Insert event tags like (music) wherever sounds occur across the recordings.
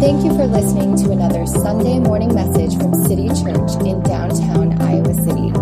Thank you for listening to another Sunday morning message from City Church in downtown Iowa City.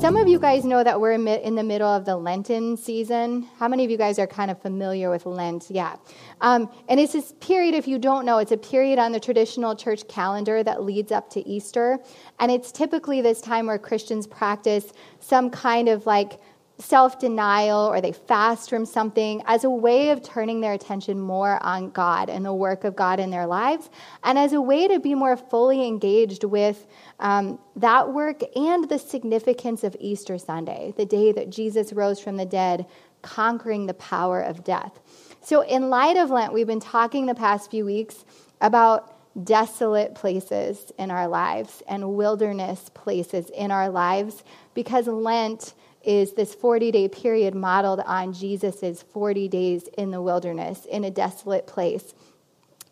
Some of you guys know that we're in the middle of the Lenten season. How many of you guys are kind of familiar with Lent? Yeah. Um, and it's this period, if you don't know, it's a period on the traditional church calendar that leads up to Easter. And it's typically this time where Christians practice some kind of like self denial or they fast from something as a way of turning their attention more on God and the work of God in their lives, and as a way to be more fully engaged with um, that work and the significance of Easter Sunday, the day that Jesus rose from the dead, conquering the power of death. So, in light of Lent, we've been talking the past few weeks about desolate places in our lives and wilderness places in our lives because Lent is this 40 day period modeled on Jesus' 40 days in the wilderness in a desolate place.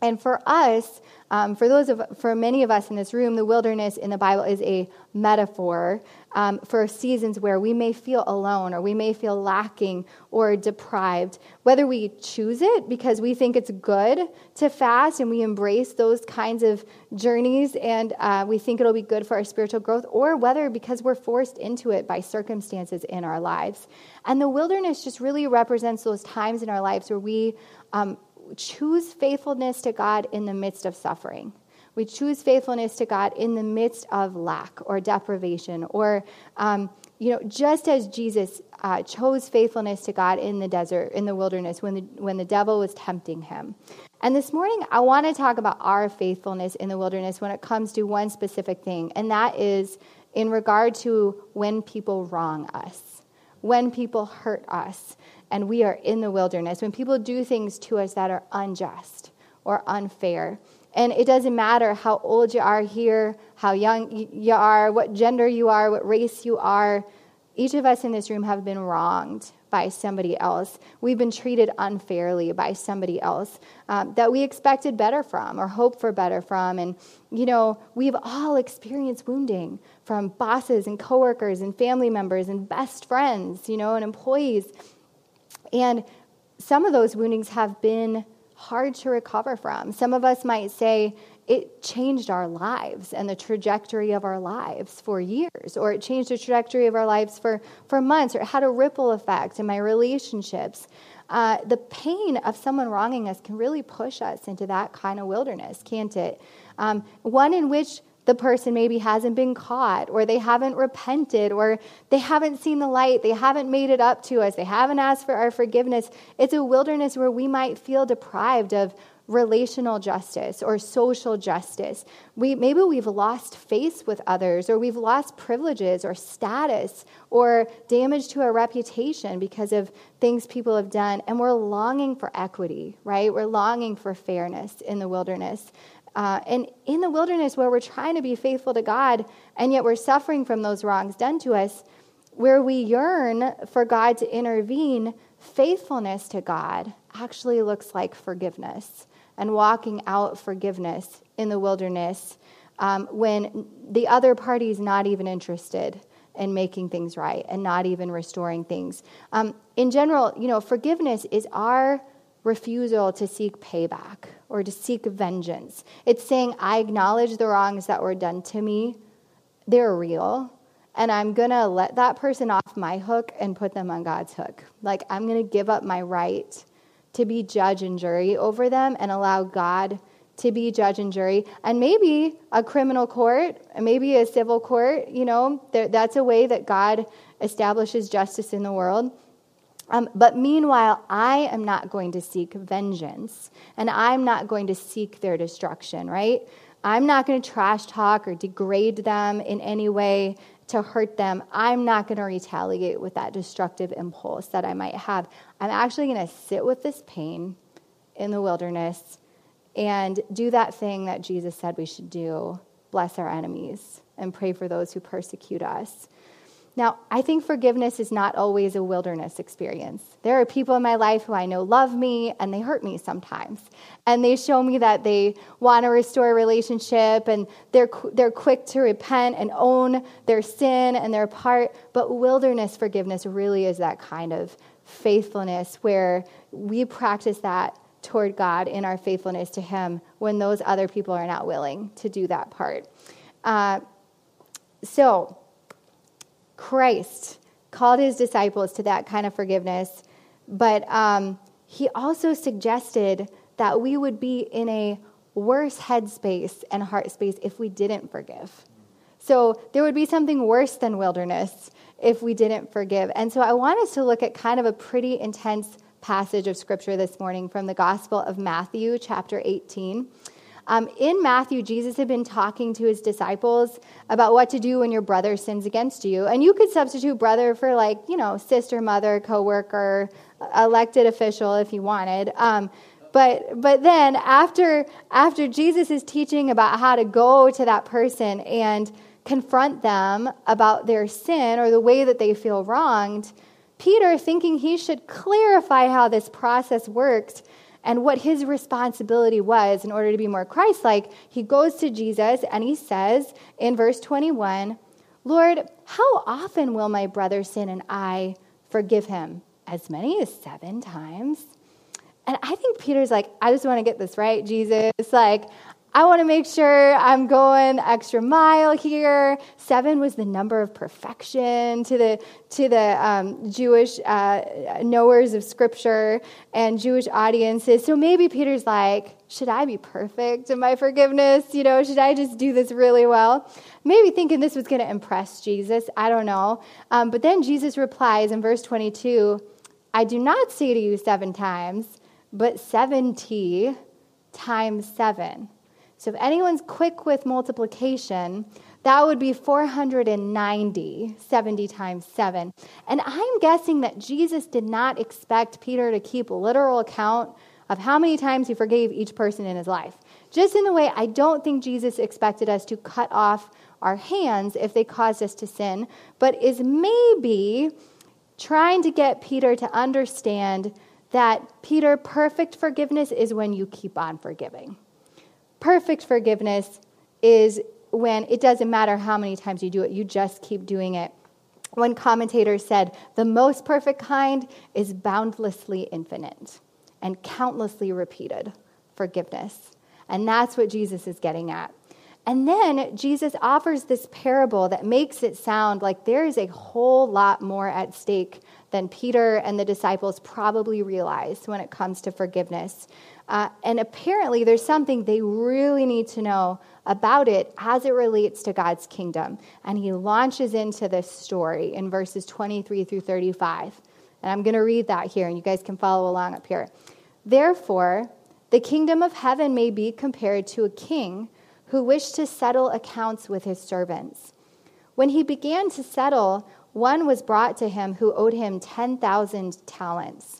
And for us, um, for those of, for many of us in this room, the wilderness in the Bible is a metaphor um, for seasons where we may feel alone or we may feel lacking or deprived. Whether we choose it because we think it's good to fast and we embrace those kinds of journeys and uh, we think it'll be good for our spiritual growth, or whether because we're forced into it by circumstances in our lives. And the wilderness just really represents those times in our lives where we um, choose faithfulness to God in the midst of suffering. We choose faithfulness to God in the midst of lack or deprivation, or, um, you know, just as Jesus uh, chose faithfulness to God in the desert, in the wilderness, when the, when the devil was tempting him. And this morning, I want to talk about our faithfulness in the wilderness when it comes to one specific thing, and that is in regard to when people wrong us, when people hurt us, and we are in the wilderness, when people do things to us that are unjust or unfair. And it doesn't matter how old you are here, how young you are, what gender you are, what race you are. Each of us in this room have been wronged by somebody else. We've been treated unfairly by somebody else um, that we expected better from or hoped for better from. And, you know, we've all experienced wounding from bosses and coworkers and family members and best friends, you know, and employees. And some of those woundings have been hard to recover from. Some of us might say it changed our lives and the trajectory of our lives for years, or it changed the trajectory of our lives for, for months, or it had a ripple effect in my relationships. Uh, the pain of someone wronging us can really push us into that kind of wilderness, can't it? Um, one in which the person maybe hasn't been caught or they haven't repented or they haven't seen the light, they haven't made it up to us, they haven't asked for our forgiveness. It's a wilderness where we might feel deprived of relational justice or social justice. We, maybe we've lost face with others, or we've lost privileges or status or damage to our reputation because of things people have done, and we're longing for equity, right? We're longing for fairness in the wilderness. Uh, and in the wilderness, where we're trying to be faithful to God, and yet we're suffering from those wrongs done to us, where we yearn for God to intervene, faithfulness to God actually looks like forgiveness and walking out forgiveness in the wilderness um, when the other party is not even interested in making things right and not even restoring things. Um, in general, you know, forgiveness is our refusal to seek payback or to seek vengeance. It's saying, I acknowledge the wrongs that were done to me, they're real, and I'm to let that person off my hook and put them on God's hook. Like, I'm to give up my right to be judge and jury over them and allow God to be judge and jury. And maybe a criminal court, maybe a civil court, you know, that's a way that God establishes justice in the world. Um, but meanwhile, I am not going to seek vengeance and I'm not going to seek their destruction, right? I'm not going to trash talk or degrade them in any way to hurt them. I'm not going to retaliate with that destructive impulse that I might have. I'm actually going to sit with this pain in the wilderness and do that thing that Jesus said we should do bless our enemies and pray for those who persecute us. Now, I think forgiveness is not always a wilderness experience. There are people in my life who I know love me and they hurt me sometimes. And they show me that they want to restore a relationship and they're, they're quick to repent and own their sin and their part. But wilderness forgiveness really is that kind of faithfulness where we practice that toward God in our faithfulness to Him when those other people are not willing to do that part. Uh, so, Christ called his disciples to that kind of forgiveness, but um, he also suggested that we would be in a worse headspace and heart space if we didn't forgive. So there would be something worse than wilderness if we didn't forgive. And so I want us to look at kind of a pretty intense passage of scripture this morning from the Gospel of Matthew, chapter 18. Um, in Matthew, Jesus had been talking to his disciples about what to do when your brother sins against you. And you could substitute brother for, like, you know, sister, mother, coworker, elected official if you wanted. Um, but but then after after Jesus is teaching about how to go to that person and confront them about their sin or the way that they feel wronged, Peter, thinking he should clarify how this process worked and what his responsibility was in order to be more Christ like, he goes to Jesus and he says in verse 21 Lord, how often will my brother sin and I forgive him? As many as seven times? And I think Peter's like, I just want to get this right, Jesus. Like, I want to make sure I'm going extra mile here. Seven was the number of perfection to the to the um, Jewish uh, knowers of Scripture and Jewish audiences. So maybe Peter's like, should I be perfect in my forgiveness? You know, should I just do this really well? Maybe thinking this was going to impress Jesus. I don't know. Um, but then Jesus replies in verse 22 I do not say to you seven times but 70 times 7. So if anyone's quick with multiplication, that would be 490, 70 times 7. And I'm guessing that Jesus did not expect Peter to keep a literal account of how many times he forgave each person in his life. Just in the way I don't think Jesus expected us to cut off our hands if they caused us to sin, but is maybe trying to get Peter to understand that, Peter, perfect forgiveness is when you keep on forgiving. Perfect forgiveness is when it doesn't matter how many times you do it, you just keep doing it. One commentator said, The most perfect kind is boundlessly infinite and countlessly repeated forgiveness. And that's what Jesus is getting at. And then Jesus offers this parable that makes it sound like there is a whole lot more at stake than Peter and the disciples probably realized when it comes to forgiveness. Uh, and apparently, there's something they really need to know about it as it relates to God's kingdom. And he launches into this story in verses 23 through 35. And I'm going to read that here, and you guys can follow along up here. Therefore, the kingdom of heaven may be compared to a king who wished to settle accounts with his servants. When he began to settle, one was brought to him who owed him 10,000 talents.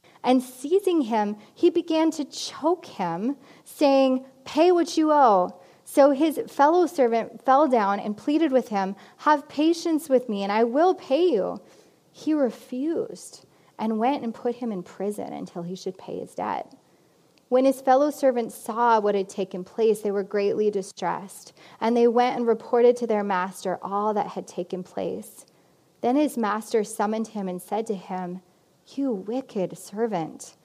and seizing him, he began to choke him, saying, Pay what you owe. So his fellow servant fell down and pleaded with him, Have patience with me, and I will pay you. He refused and went and put him in prison until he should pay his debt. When his fellow servants saw what had taken place, they were greatly distressed, and they went and reported to their master all that had taken place. Then his master summoned him and said to him, You wicked servant,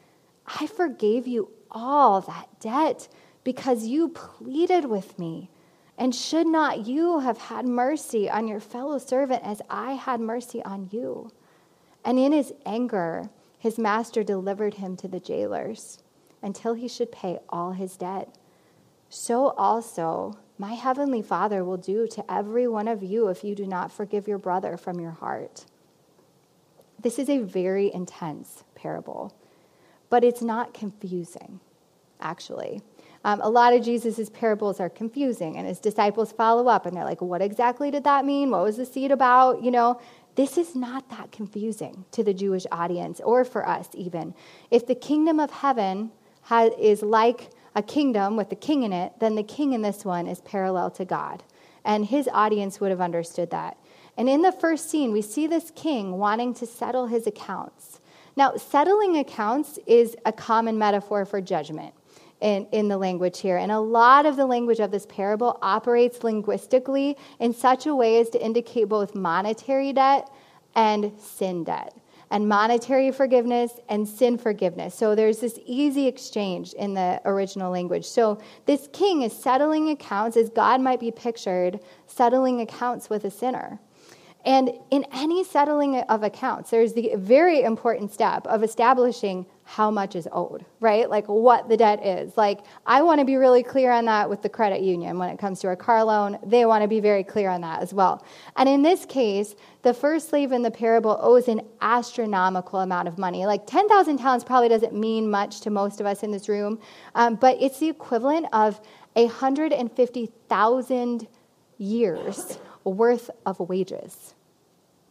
I forgave you all that debt because you pleaded with me. And should not you have had mercy on your fellow servant as I had mercy on you? And in his anger, his master delivered him to the jailers until he should pay all his debt. So also, my heavenly Father will do to every one of you if you do not forgive your brother from your heart. This is a very intense parable, but it's not confusing, actually. Um, a lot of Jesus' parables are confusing, and his disciples follow up and they're like, What exactly did that mean? What was the seed about? You know, this is not that confusing to the Jewish audience or for us, even. If the kingdom of heaven has, is like a kingdom with the king in it, then the king in this one is parallel to God. And his audience would have understood that. And in the first scene, we see this king wanting to settle his accounts. Now, settling accounts is a common metaphor for judgment in, in the language here. And a lot of the language of this parable operates linguistically in such a way as to indicate both monetary debt and sin debt and monetary forgiveness and sin forgiveness. So there's this easy exchange in the original language. So this king is settling accounts as God might be pictured settling accounts with a sinner. And in any settling of accounts, there's the very important step of establishing how much is owed, right? Like what the debt is. Like, I want to be really clear on that with the credit union when it comes to a car loan. They want to be very clear on that as well. And in this case, the first slave in the parable owes an astronomical amount of money. Like 10,000 talents probably doesn't mean much to most of us in this room, um, but it's the equivalent of 150,000 years worth of wages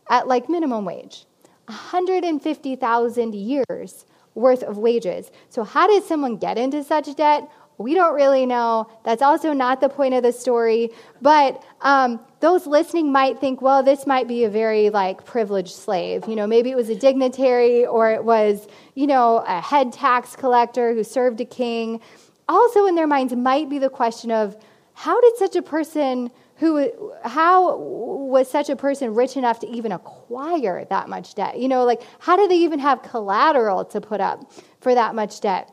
at like minimum wage. 150,000 years worth of wages. So, how did someone get into such debt? We don't really know. That's also not the point of the story. But um, those listening might think, well, this might be a very like privileged slave. You know, maybe it was a dignitary or it was, you know, a head tax collector who served a king. Also, in their minds, might be the question of how did such a person who how was such a person rich enough to even acquire that much debt? You know like how do they even have collateral to put up for that much debt?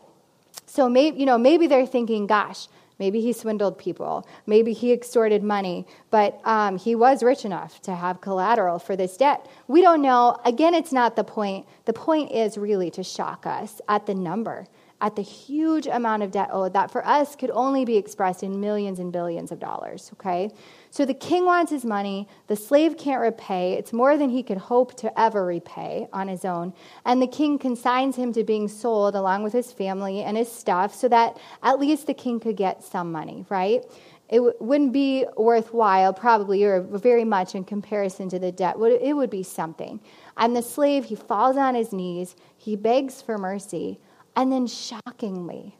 So maybe you know maybe they're thinking gosh maybe he swindled people. Maybe he extorted money. But um, he was rich enough to have collateral for this debt. We don't know. Again it's not the point. The point is really to shock us at the number at the huge amount of debt owed that for us could only be expressed in millions and billions of dollars, okay? So the king wants his money, the slave can't repay, it's more than he could hope to ever repay on his own, and the king consigns him to being sold along with his family and his stuff so that at least the king could get some money, right? It wouldn't be worthwhile, probably, or very much in comparison to the debt. It would be something. And the slave, he falls on his knees, he begs for mercy. And then, shockingly,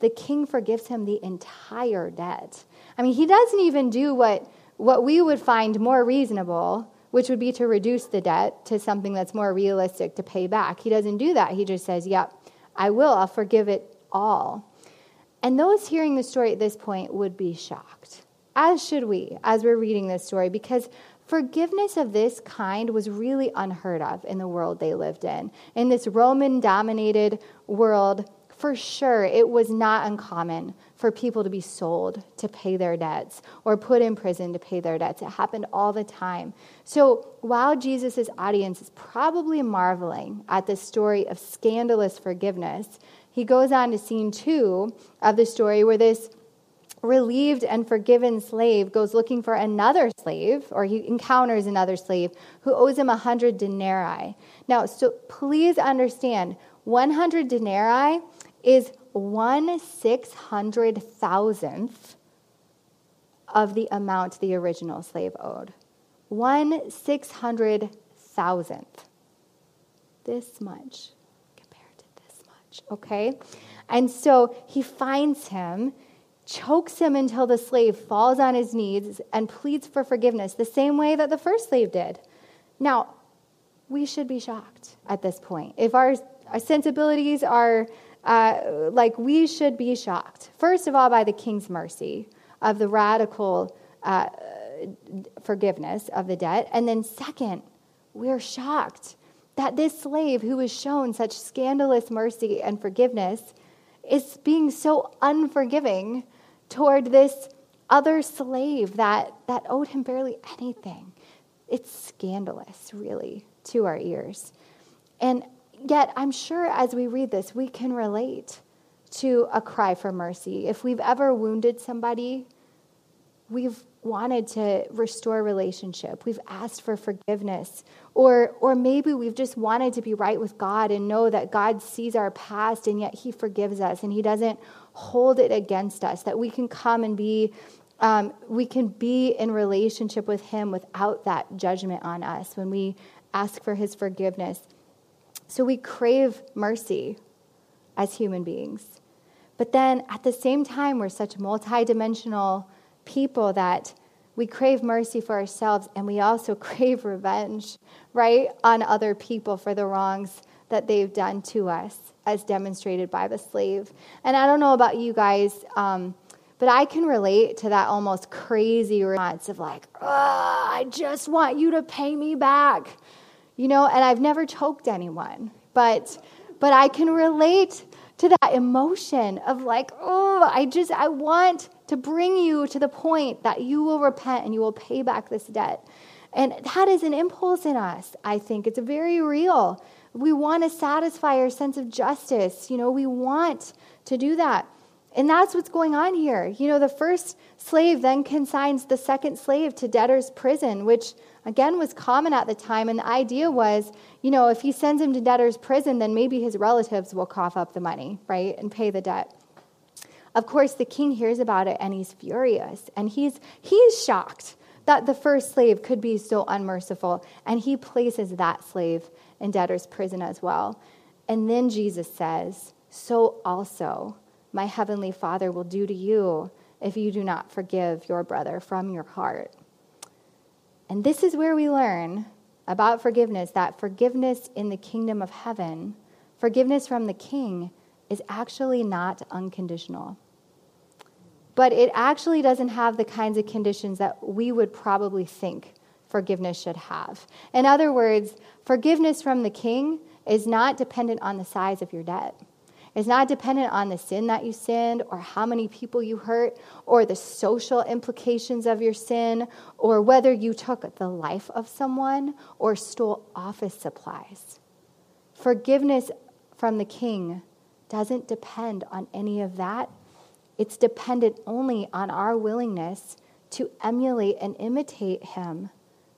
the king forgives him the entire debt. I mean, he doesn't even do what, what we would find more reasonable, which would be to reduce the debt to something that's more realistic to pay back. He doesn't do that. He just says, Yep, I will. I'll forgive it all. And those hearing the story at this point would be shocked, as should we, as we're reading this story, because Forgiveness of this kind was really unheard of in the world they lived in. In this Roman dominated world, for sure, it was not uncommon for people to be sold to pay their debts or put in prison to pay their debts. It happened all the time. So while Jesus' audience is probably marveling at the story of scandalous forgiveness, he goes on to scene two of the story where this relieved and forgiven slave goes looking for another slave, or he encounters another slave who owes him a 100 denarii. Now, so please understand 100 denarii is one six hundred thousandth of the amount the original slave owed. One six hundred thousandth. This much compared to this much, okay? And so he finds him chokes him until the slave falls on his knees and pleads for forgiveness, the same way that the first slave did. Now, we should be shocked at this point. If our, our sensibilities are uh, like, we should be shocked. First of all, by the king's mercy of the radical uh, forgiveness of the debt. And then, second, we're shocked that this slave who was shown such scandalous mercy and forgiveness is being so unforgiving toward this other slave that, that owed him barely anything. It's scandalous, really, to our ears. And yet, I'm sure as we read this, we can relate to a cry for mercy. If we've ever wounded somebody, we've wanted to restore relationship. We've asked for forgiveness. Or, or maybe we've just wanted to be right with God and know that God sees our past and yet He forgives us and He doesn't hold it against us, that we can come and be. Um, we can be in relationship with him without that judgment on us when we ask for his forgiveness. So we crave mercy as human beings. But then at the same time, we're such multidimensional people that we crave mercy for ourselves and we also (laughs) crave revenge, right, on other people for the wrongs that they've done to us, as demonstrated by the slave. And I don't know about you guys, um, but I can relate to that almost crazy response of like, I just want you to pay me back, you know. And I've never choked anyone, but but I can relate to that emotion of like, oh, I just I want to bring you to the point that you will repent and you will pay back this debt. And that is an impulse in us, I think. It's very real. We want to satisfy our sense of justice. You know, we want to do that. And that's what's going on here. You know, the first slave then consigns the second slave to debtor's prison, which again was common at the time. And the idea was, you know, if he sends him to debtor's prison, then maybe his relatives will cough up the money, right, and pay the debt. Of course, the king hears about it and he's furious and he's, he's shocked that the first slave could be so unmerciful. And he places that slave in debtor's prison as well. And then Jesus says, So also my heavenly Father will do to you if you do not forgive your brother from your heart. And this is where we learn about forgiveness that forgiveness in the kingdom of heaven, forgiveness from the king, is actually not unconditional but it actually doesn't have the kinds of conditions that we would probably think forgiveness should have. In other words, forgiveness from the king is not dependent on the size of your debt. It's not dependent on the sin that you sinned or how many people you hurt or the social implications of your sin or whether you took the life of someone or stole office supplies. Forgiveness from the king doesn't depend on any of that it's dependent only on our willingness to emulate and imitate Him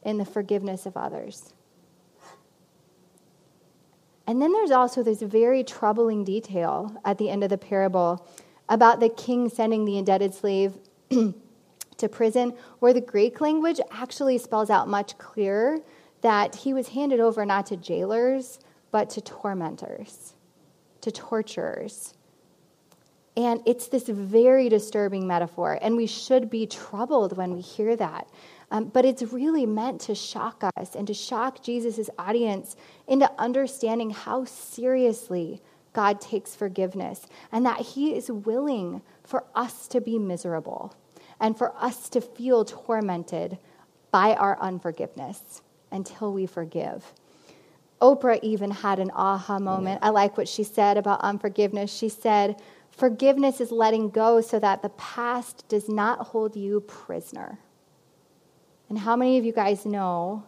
in the forgiveness of others. And then there's also this very troubling detail at the end of the parable about the king sending the indebted slave (clears throat) to prison, where the Greek language actually spells out much clearer that he was handed over not to jailers, but to tormentors, to torturers. And it's this very disturbing metaphor, and we should be troubled when we hear that. Um, but it's really meant to shock us and to shock Jesus' audience into understanding how seriously God takes forgiveness and that He is willing for us to be miserable and for us to feel tormented by our unforgiveness until we forgive. Oprah even had an aha moment. I like what she said about unforgiveness. She said, Forgiveness is letting go so that the past does not hold you prisoner. And how many of you guys know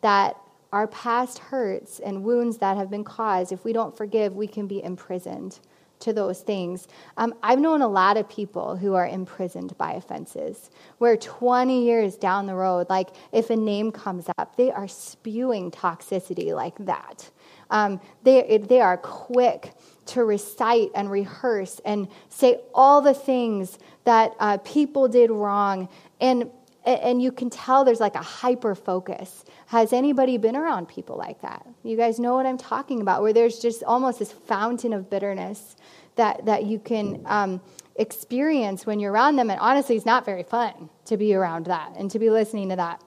that our past hurts and wounds that have been caused, if we don't forgive, we can be imprisoned to those things. Um, I've known a lot of people who are imprisoned by offenses, where 20 years down the road, like if a name comes up, they are spewing toxicity like that. Um, they, they are quick to recite and rehearse and say all the things that uh, people did wrong. And, and you can tell there's like a hyper focus. Has anybody been around people like that? You guys know what I'm talking about, where there's just almost this fountain of bitterness that, that you can um, experience when you're around them. And honestly, it's not very fun to be around that and to be listening to that.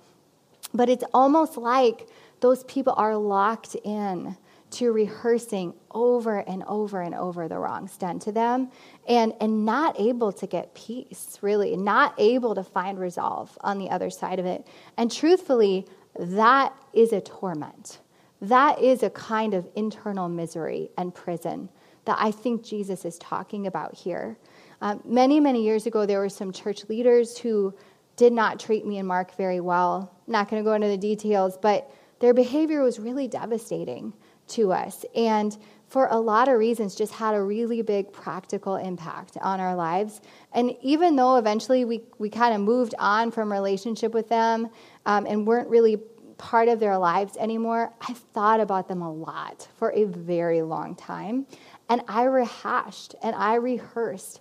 But it's almost like those people are locked in to rehearsing over and over and over the wrongs done to them and, and not able to get peace, really, not able to find resolve on the other side of it. And truthfully, that is a torment. That is a kind of internal misery and prison that I think Jesus is talking about here. Um, many, many years ago, there were some church leaders who did not treat me and Mark very well. I'm not going to go into the details, but their behavior was really devastating to us. And for a lot of reasons, just had a really big practical impact on our lives. And even though eventually we, we kind of moved on from relationship with them um, and weren't really part of their lives anymore, I've thought about them a lot for a very long time. And I rehashed and I rehearsed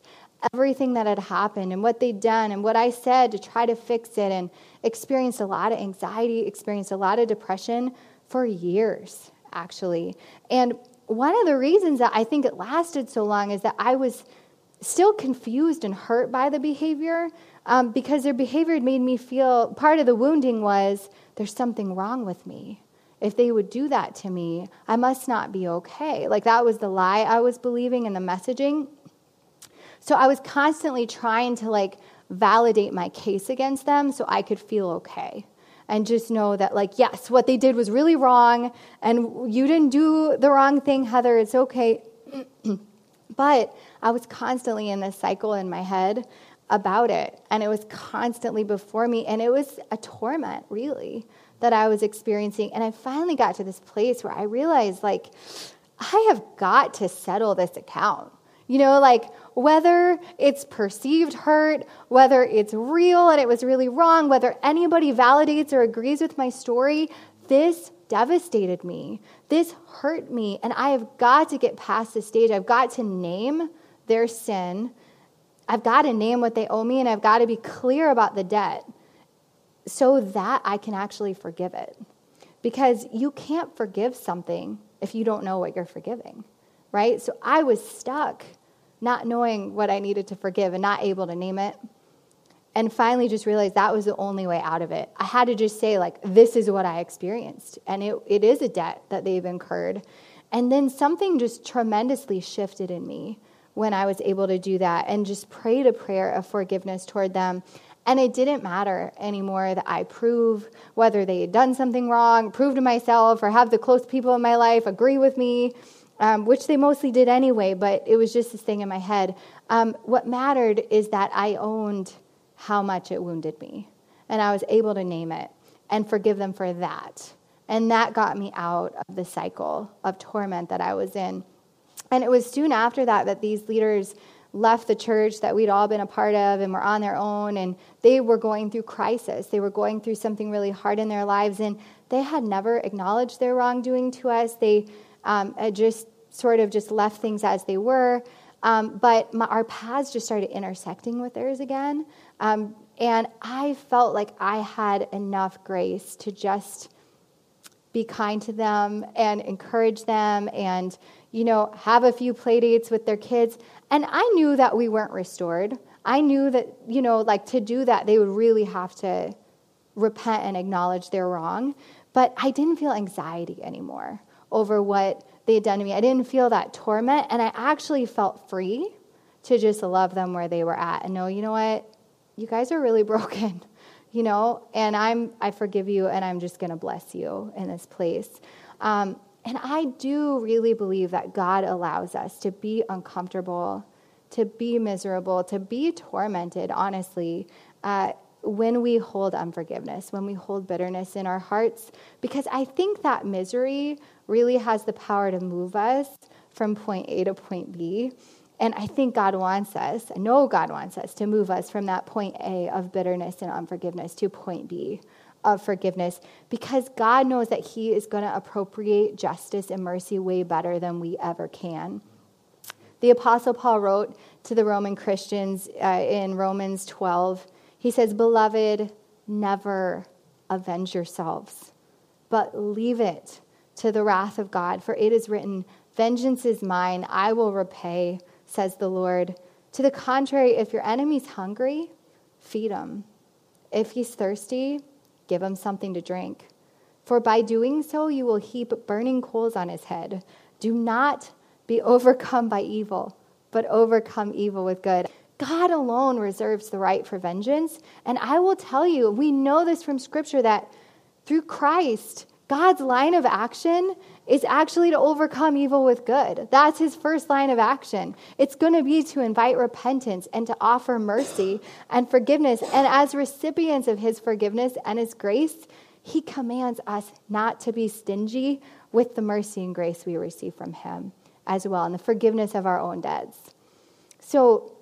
everything that had happened and what they'd done and what I said to try to fix it and experienced a lot of anxiety, experienced a lot of depression for years actually. And one of the reasons that I think it lasted so long is that I was still confused and hurt by the behavior um, because their behavior made me feel part of the wounding was there's something wrong with me. If they would do that to me, I must not be okay. Like that was the lie I was believing in the messaging. So I was constantly trying to like validate my case against them so I could feel okay and just know that, like, yes, what they did was really wrong, and you didn't do the wrong thing, Heather. It's okay. (clears throat) but I was constantly in this cycle in my head about it, and it was constantly before me, and it was a torment, really, that I was experiencing. And I finally got to this place where I realized, like, I have got to settle this account. You know, like whether it's perceived hurt, whether it's real and it was really wrong, whether anybody validates or agrees with my story, this devastated me. This hurt me. And I have got to get past this stage. I've got to name their sin. I've got to name what they owe me, and I've got to be clear about the debt so that I can actually forgive it. Because you can't forgive something if you don't know what you're forgiving, right? So I was stuck not knowing what I needed to forgive and not able to name it. And finally, just realized that was the only way out of it. I had to just say, like, this is what I experienced. And it, it is a debt that they've incurred. And then something just tremendously shifted in me when I was able to do that and just prayed a prayer of forgiveness toward them. And it didn't matter anymore that I prove whether they had done something wrong, prove to myself, or have the close people in my life agree with me um, which they mostly did anyway, but it was just this thing in my head. Um, what mattered is that I owned how much it wounded me, and I was able to name it and forgive them for that. And that got me out of the cycle of torment that I was in. And it was soon after that that these leaders left the church that we'd all been a part of and were on their own and they were going through crisis they were going through something really hard in their lives and they had never acknowledged their wrongdoing to us they um, just sort of just left things as they were. Um, but my, our paths just started intersecting with theirs again. Um, and I felt like I had enough grace to just be kind to them and encourage them and, you know, have a few play dates with their kids. And I knew that we weren't restored. I knew that, you know, like to do that, they would really have to repent and acknowledge their wrong. But I didn't feel anxiety anymore over what they had done to me. I didn't feel that torment, and I actually felt free to just love them where they were at and know, you know what, you guys are really (laughs) broken, you know, and I'm I forgive you, and I'm just going to bless you in this place. Um, and I do really believe that God allows us to be uncomfortable, to be miserable, to be tormented, honestly, uh, when we hold unforgiveness, when we hold bitterness in our hearts, because I think that misery really has the power to move us from point A to point B. And I think God wants us, I know God wants us to move us from that point A of bitterness and unforgiveness to point B of forgiveness because God knows that He is going to appropriate justice and mercy way better than we ever can. The Apostle Paul wrote to the Roman Christians uh, in Romans 12, he says, Beloved, never avenge yourselves, but leave it to the wrath of God, for it is written, Vengeance is mine, I will repay, says the Lord. To the contrary, if your enemy's hungry, feed him. If he's thirsty, give him something to drink. For by doing so, you will heap burning coals on his head. Do not be (laughs) overcome by evil, but overcome evil with good. God alone reserves the right for vengeance. And I will tell you, we know this from Scripture that through Christ, God's line of action is actually to overcome evil with good. That's his first line of action. It's going to be to invite repentance and to offer mercy and forgiveness. And as recipients of his forgiveness and his grace, he commands us not to be stingy with the mercy and grace we receive from him as well, and the forgiveness of our own debts. So,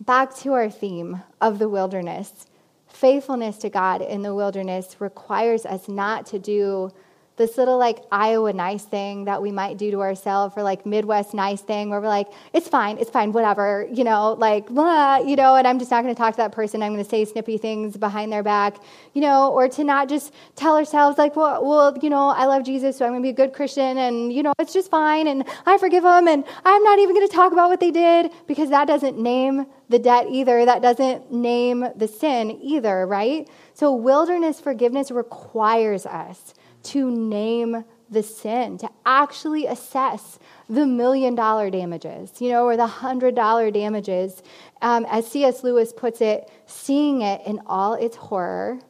back to our theme of the wilderness. Faithfulness to God in the wilderness requires us not to do this little like Iowa nice thing that we might do to ourselves or like Midwest nice thing where we're like, it's fine, it's fine, whatever, you know, like, blah, you know, and I'm just not going to talk to that person. I'm going to say snippy things behind their back, you know, or to not just tell ourselves like, well, well, you know, I love Jesus, so I'm going to be a good Christian and, you know, it's just fine and I forgive them and I'm not even going to talk about what they did because that doesn't name the debt either. That doesn't name the sin either, right? So wilderness forgiveness requires us to name the sin, to actually assess the million dollar damages, you know, or the hundred dollar damages. Um, as C.S. Lewis puts it, seeing it in all its horror,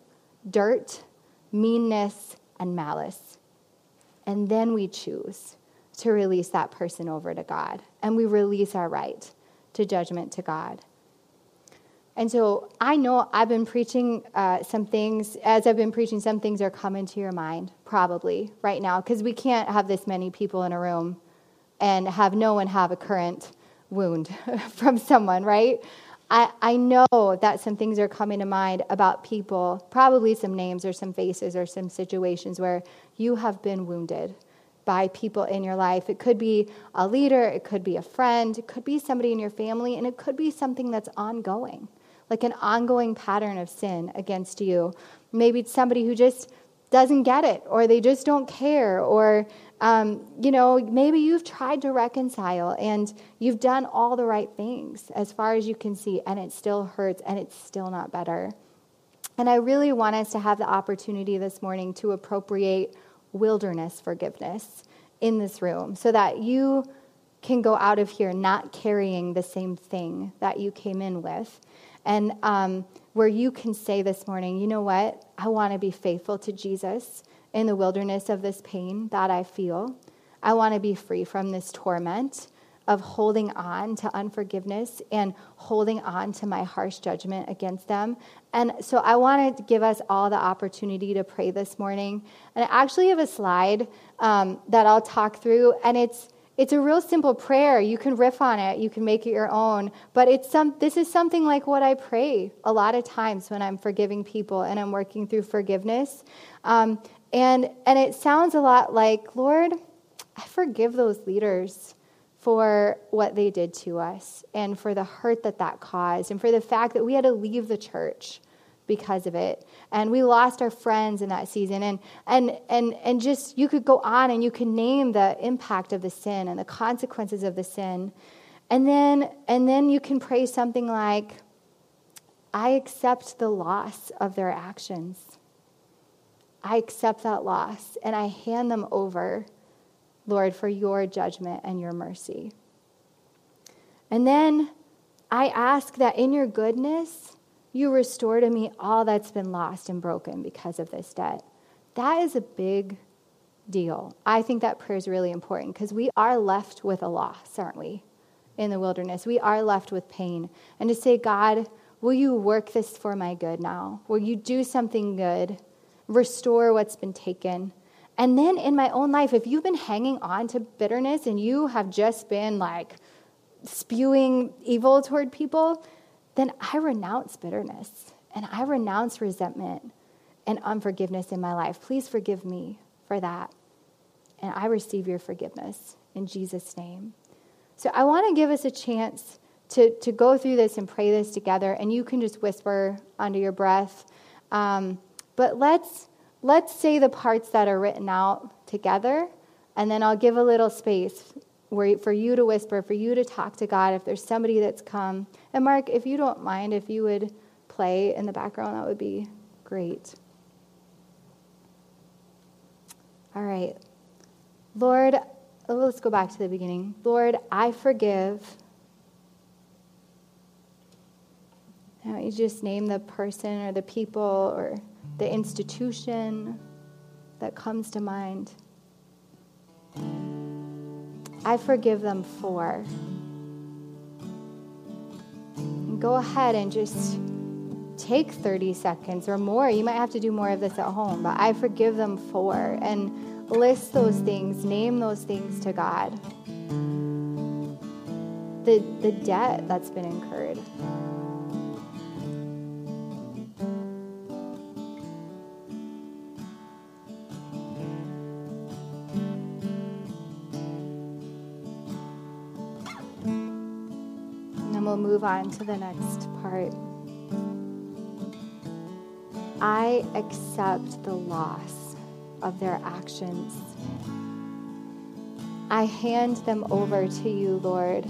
dirt, meanness, and malice. And then we choose to release that person over to God, and we release our right to judgment to God. And so I know I've been preaching uh, some things, as I've been preaching, some things are coming to your mind, probably right now, because we can't have this many people in a room and have no one have a current wound (laughs) from someone, right? I, I know that some things are coming to mind about people, probably some names or some faces or some situations where you have been wounded by people in your life. It could be a leader, it could be a friend, it could be somebody in your family, and it could be something that's ongoing like an ongoing pattern of sin against you. Maybe it's somebody who just doesn't get it, or they just don't care, or, um, you know, maybe you've tried to reconcile and you've done all the right things as far as you can see, and it still hurts and it's still not better. And I really want us to have the opportunity this morning to appropriate wilderness forgiveness in this room so that you can go out of here not carrying the same thing that you came in with and um, where you can say this morning, you know what? I want to be faithful to Jesus in the wilderness of this pain that I feel. I want to be free from this torment of holding on to unforgiveness and holding on to my harsh judgment against them. And so I want to give us all the opportunity to pray this morning. And I actually have a slide um, that I'll talk through, and it's it's a real simple prayer. You can riff on it, you can make it your own. But it's some, this is something like what I pray a lot of times when I'm forgiving people and I'm working through forgiveness. Um, and, and it sounds a lot like, Lord, I forgive those leaders for what they did to us and for the hurt that that caused and for the fact that we had to leave the church because of it. And we lost our friends in that season. And and and and just you could go on and you can name the impact of the sin and the consequences of the sin. And then and then you can pray something like i accept the loss of their actions. I accept that loss and i hand them over lord for your judgment and your mercy. And then i ask that in your goodness you restore to me all that's been lost and broken because of this debt. That is a big deal. I think that prayer is really important because we are left with a loss, aren't we? In the wilderness, we are left with pain. And to say, God, will you work this for my good now? Will you do something good? Restore what's been taken. And then in my own life, if you've been hanging on to bitterness and you have just been like spewing evil toward people, then I renounce bitterness and I renounce resentment and unforgiveness in my life. Please forgive me for that. And I receive your forgiveness in Jesus' name. So I want to give us a chance to, to go through this and pray this together. And you can just whisper under your breath. Um, but let's, let's say the parts that are written out together. And then I'll give a little space where, for you to whisper, for you to talk to God if there's somebody that's come. And Mark, if you don't mind, if you would play in the background, that would be great. All right. Lord, let's go back to the beginning. Lord, I forgive. Now you just name the person or the people or the institution that comes to mind. I forgive them for. Go ahead and just take 30 seconds or more. You might have to do more of this at home, but I forgive them for. And list those things, name those things to God. The, the debt that's been incurred. We'll move on to the next part. I accept the loss of their actions. I hand them over to you, Lord.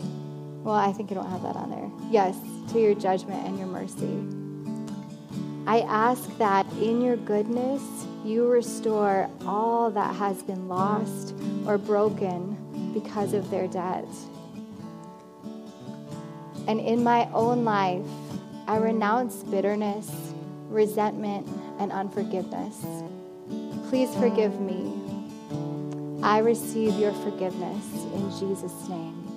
Well, I think you don't have that on there. Yes, to your judgment and your mercy. I ask that in your goodness, you restore all that has been lost or broken because of their debt. And in my own life, I renounce bitterness, resentment, and unforgiveness. Please forgive me. I receive your forgiveness in Jesus' name.